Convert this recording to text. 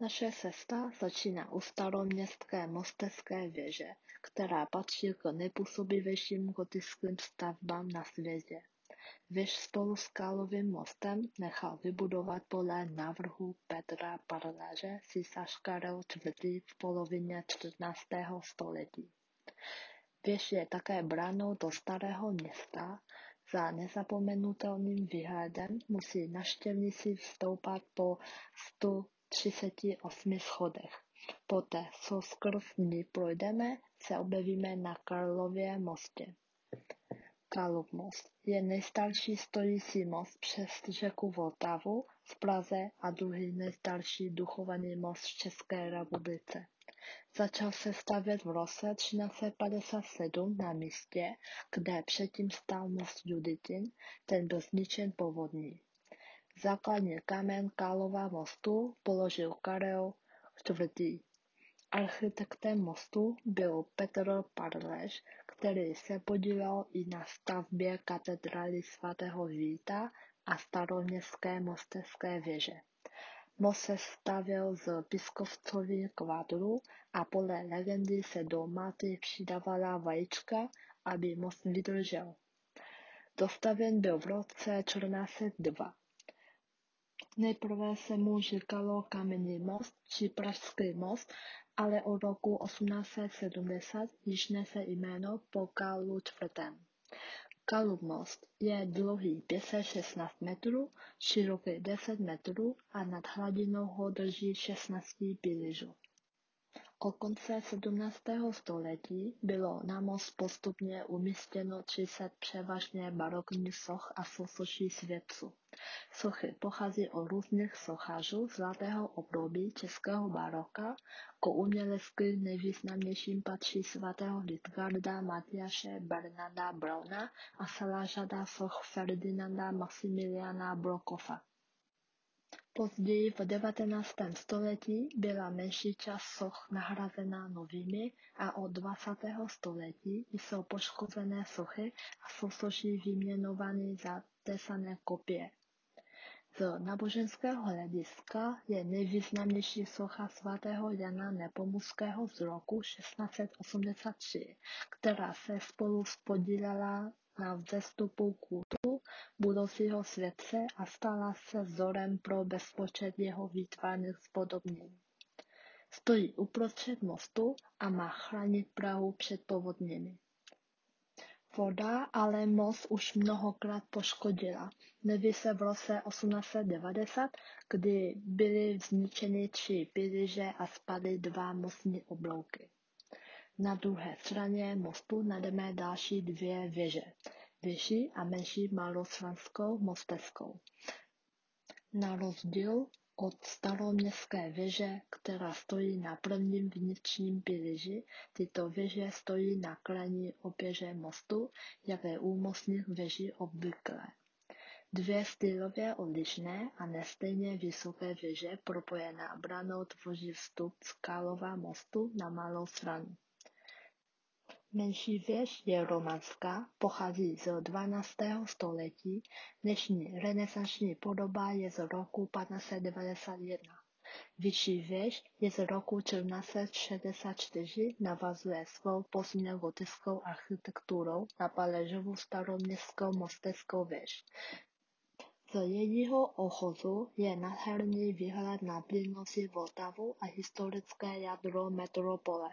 Naše cesta začíná u staroměstské mostecké věže, která patří k nejpůsobivějším gotickým stavbám na světě. Věž spolu s Kálovým mostem nechal vybudovat podle návrhu Petra Parléže císař Karel IV. v polovině 14. století. Věž je také bránou do starého města. Za nezapomenutelným výhledem musí naštěvníci vstoupat po 138 schodech. Poté, co skrz ní projdeme, se objevíme na Karlově mostě. Karlov most je nejstarší stojící most přes řeku Vltavu v Praze a druhý nejstarší duchovaný most v České republice. Začal se stavět v roce 1357 na místě, kde předtím stál most Juditin, ten byl zničen povodní. Základní kámen Kálova mostu položil Karel IV. Architektem mostu byl Petr Parleš, který se podílel i na stavbě katedrály svatého Víta a staroměstské mostecké věže. Most se stavěl z pískovcových kvadrů a podle legendy se do máty přidávala vajíčka, aby most vydržel. Dostavěn byl v roce 1402. Nejprve se mu říkalo kamenný most či pražský most, ale od roku 1870 již nese jméno po Karlu IV. Karlův most je dlouhý 516 metrů, široký 10 metrů a nad hladinou ho drží 16 pilířů. Od konce 17. století bylo na most postupně umístěno 30 převážně barokních soch a sosoší svědců. Sochy pochází od různých sochařů zlatého období českého baroka, k umělecky nejvýznamnějším patří svatého Lidgarda Matyáše Bernarda Brauna a celá řada soch Ferdinanda Maximiliana Brokofa. Později v devatenáctém století byla menší část soch nahrazena novými a od 20. století jsou poškozené sochy a sosoší vyměnovány za tesané kopie. Z náboženského hlediska je nejvýznamnější socha svatého Jana Nepomuckého z roku 1683, která se spolu spodílela na vzestupu kultu budoucího světce a stala se vzorem pro bezpočet jeho výtvarných spodobnění. Stojí uprostřed mostu a má chránit Prahu před povodněmi. Voda ale most už mnohokrát poškodila. Neví se v roce 1890, kdy byly zničeny tři pilíře a spadly dva mostní oblouky. Na druhé straně mostu najdeme další dvě věže, větší a menší malostranskou mosteckou. Na rozdíl od staroměstské věže, která stojí na prvním vnitřním pilíři, tyto věže stojí na krajní opěře mostu, jak je u mostních věží obvyklé. Dvě stylově odlišné a nestejně vysoké věže propojená branou tvoří vstup z mostu na malou stranu. Menší věž je romanská, pochází z 12. století, dnešní renesanční podoba je z roku 1591. Vyšší věž je z roku 1464, navazuje svou pozdně-gotickou architekturou na Paléžovu staroměstskou mosteckou věž. Z jejího ochozu je nádherný výhled na plynový Vltavu a historické jádro metropole.